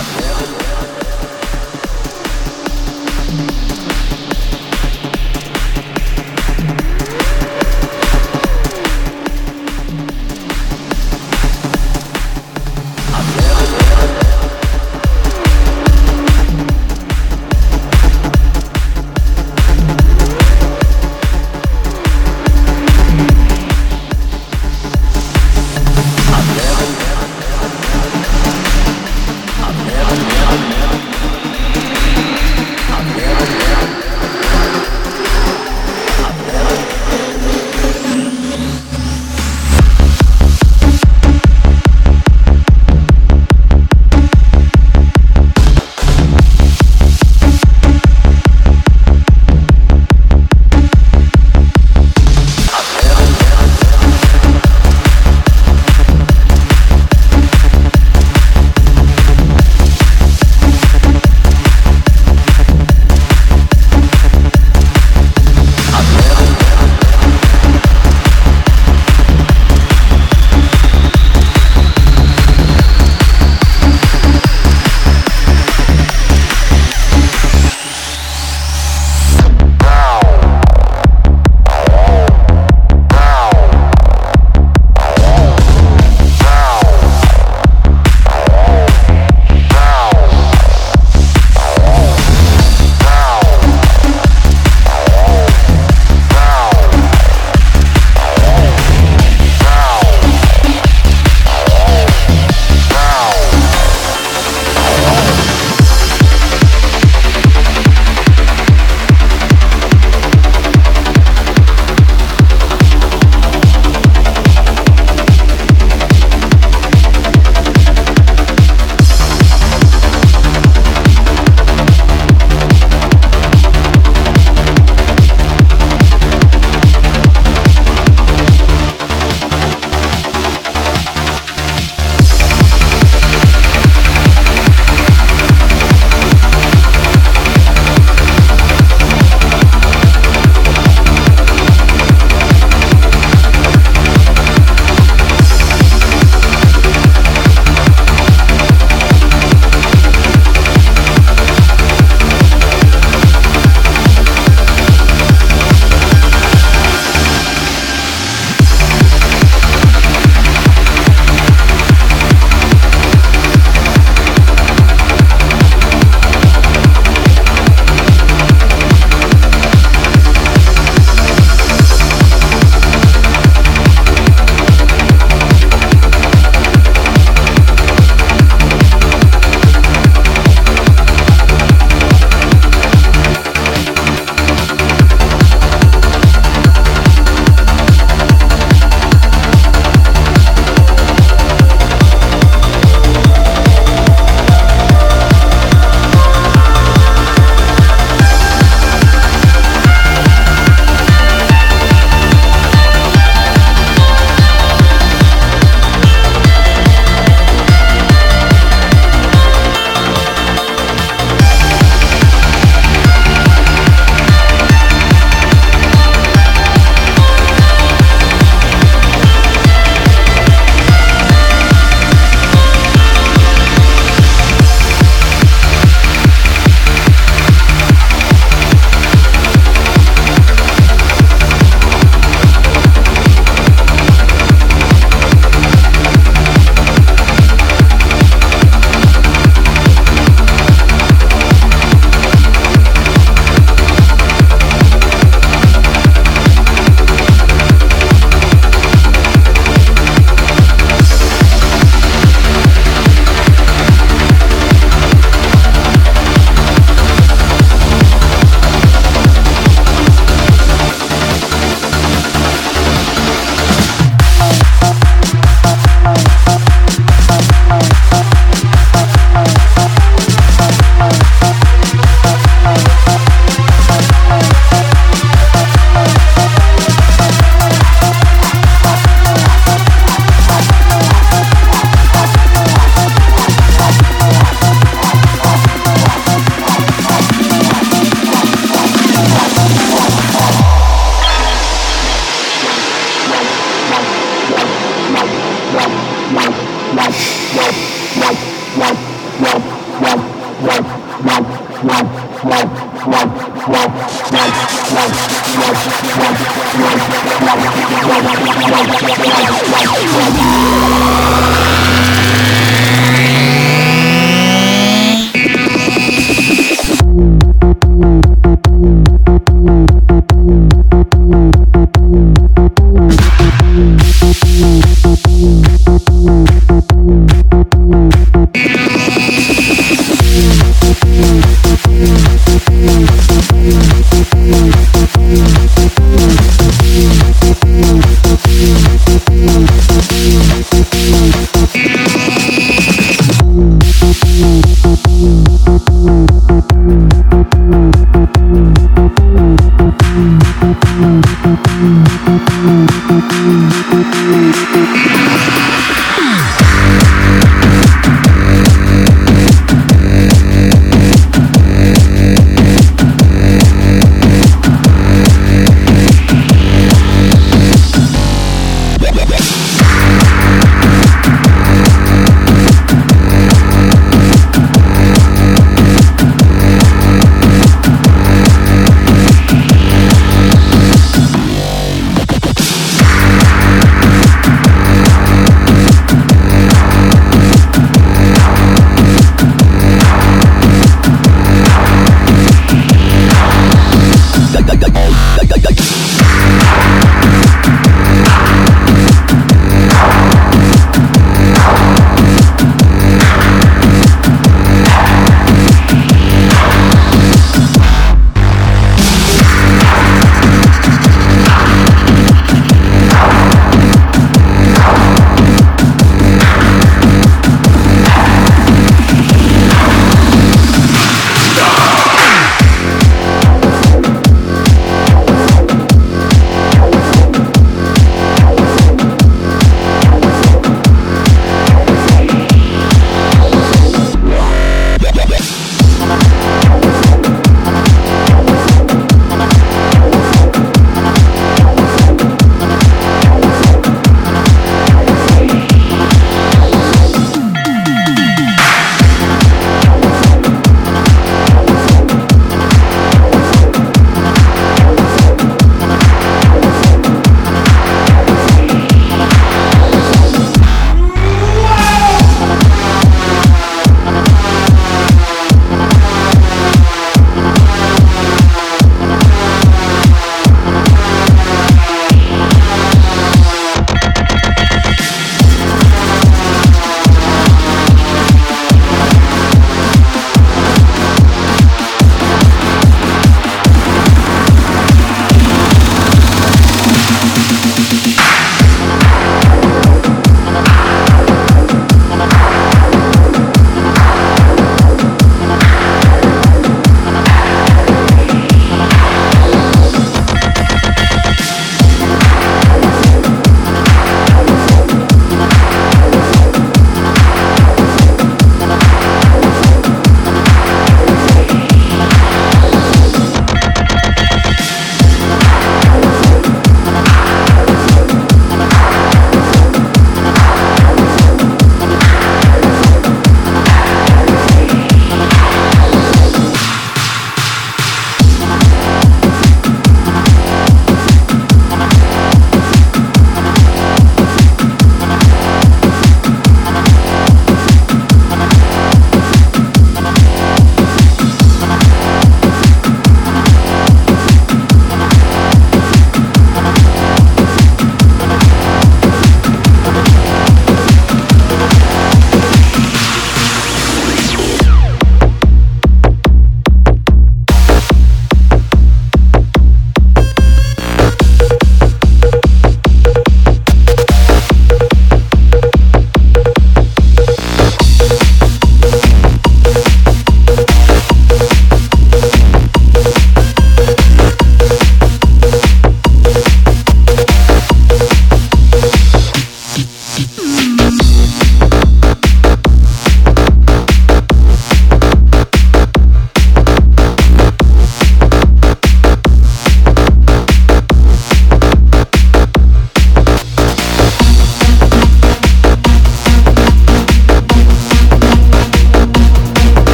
Tá I've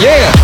yeah.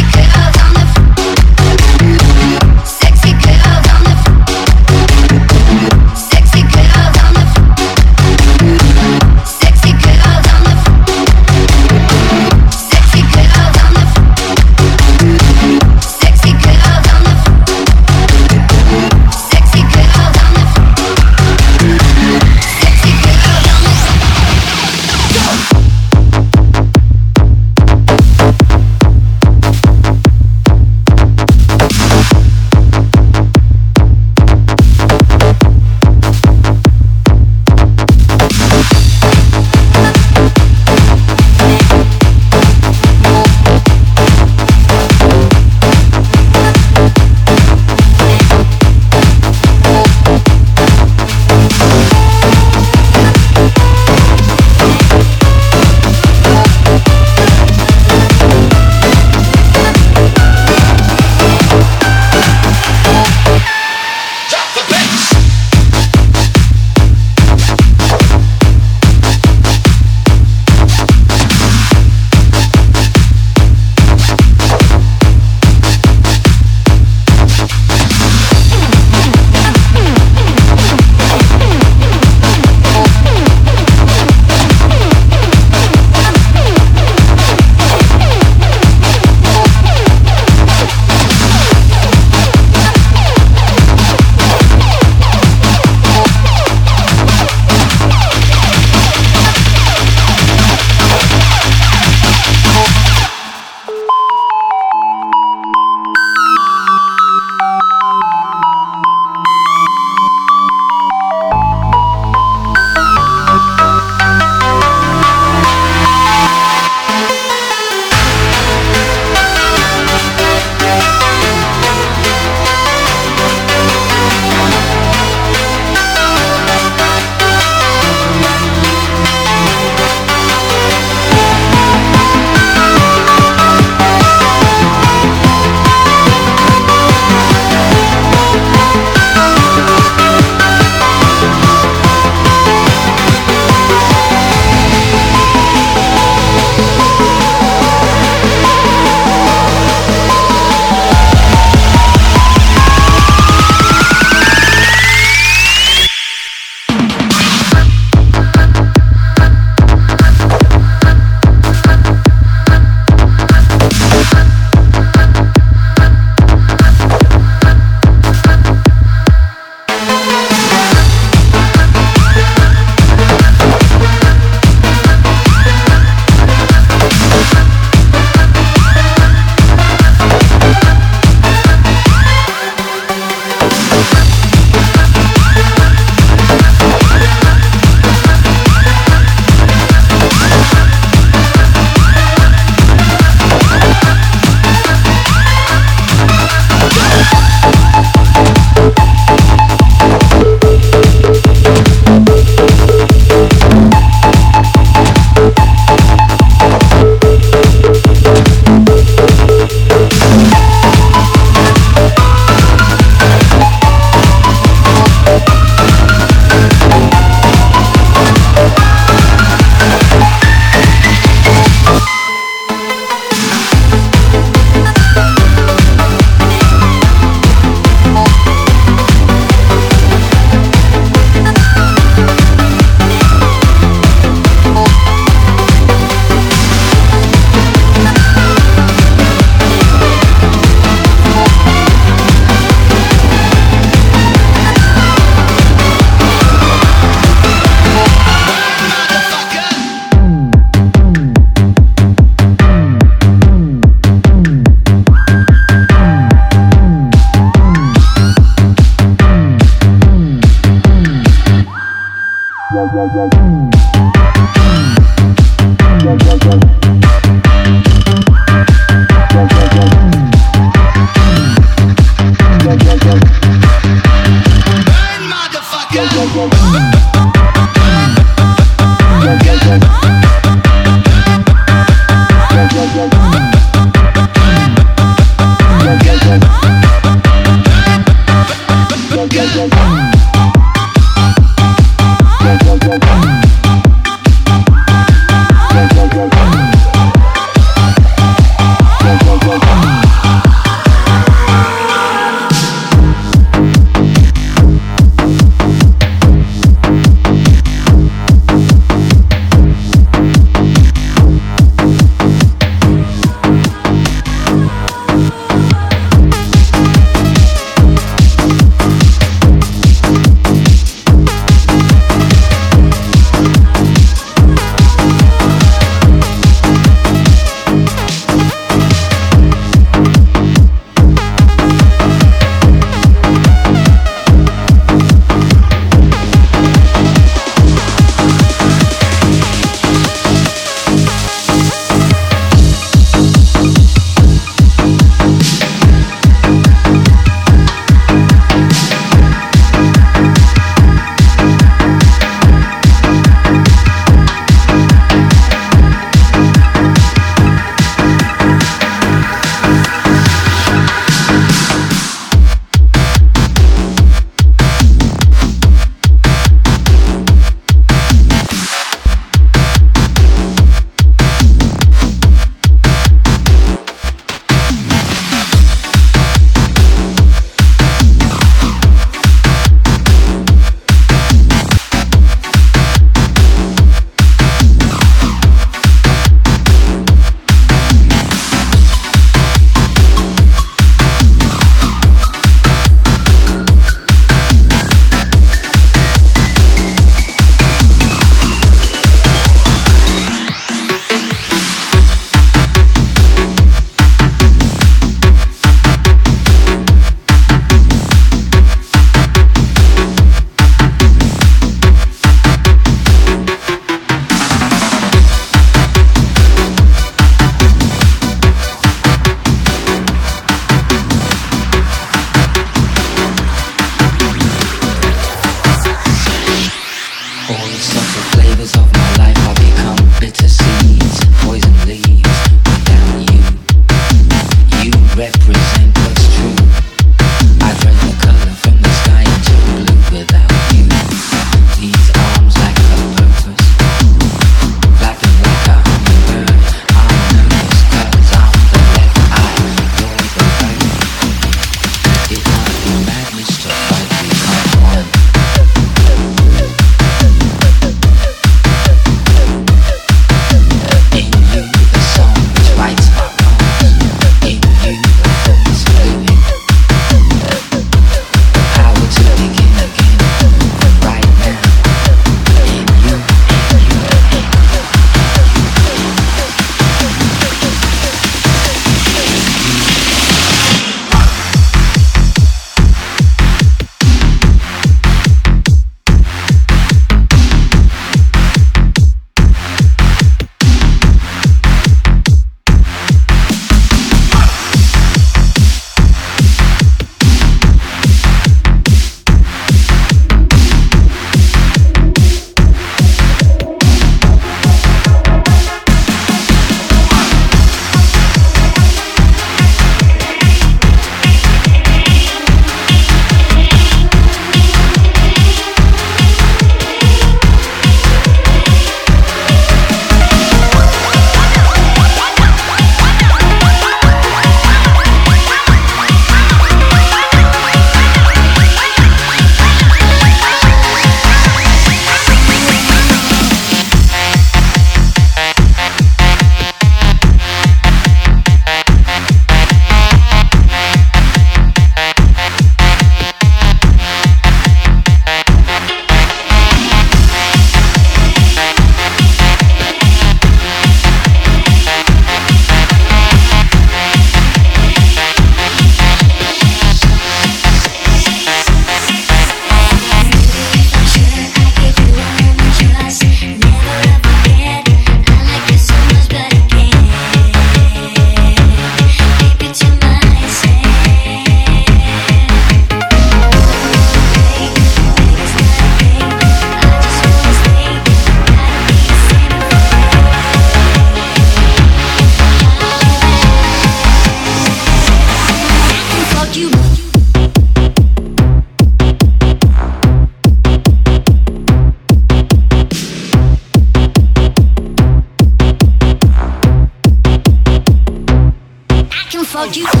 You.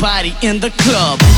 Everybody in the club.